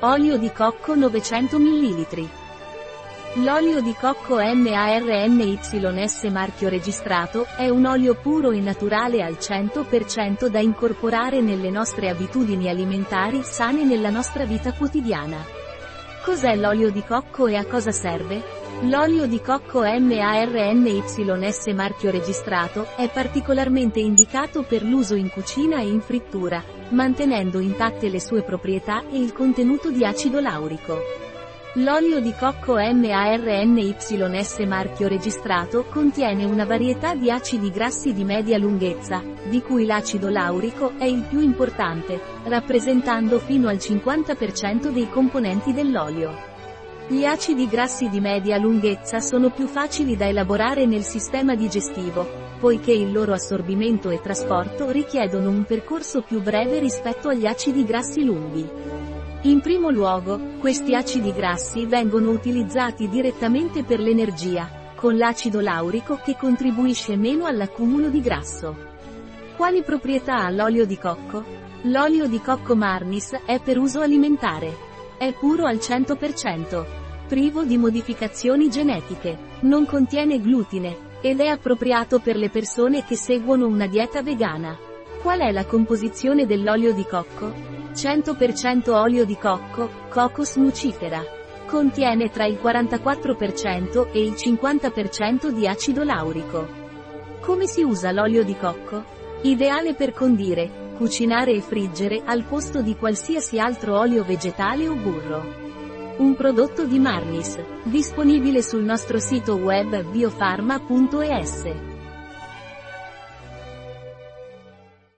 Olio di cocco 900 ml. L'olio di cocco MARNYS marchio registrato, è un olio puro e naturale al 100% da incorporare nelle nostre abitudini alimentari sane nella nostra vita quotidiana. Cos'è l'olio di cocco e a cosa serve? L'olio di cocco MARNYS marchio registrato, è particolarmente indicato per l'uso in cucina e in frittura, mantenendo intatte le sue proprietà e il contenuto di acido laurico. L'olio di cocco MARNYS marchio registrato contiene una varietà di acidi grassi di media lunghezza, di cui l'acido laurico è il più importante, rappresentando fino al 50% dei componenti dell'olio. Gli acidi grassi di media lunghezza sono più facili da elaborare nel sistema digestivo, poiché il loro assorbimento e trasporto richiedono un percorso più breve rispetto agli acidi grassi lunghi. In primo luogo, questi acidi grassi vengono utilizzati direttamente per l'energia, con l'acido laurico che contribuisce meno all'accumulo di grasso. Quali proprietà ha l'olio di cocco? L'olio di cocco Marnis è per uso alimentare. È puro al 100%, privo di modificazioni genetiche, non contiene glutine, ed è appropriato per le persone che seguono una dieta vegana. Qual è la composizione dell'olio di cocco? 100% olio di cocco, Cocos nucifera. Contiene tra il 44% e il 50% di acido laurico. Come si usa l'olio di cocco? Ideale per condire, Cucinare e friggere al posto di qualsiasi altro olio vegetale o burro. Un prodotto di Marnis, disponibile sul nostro sito web biofarma.es.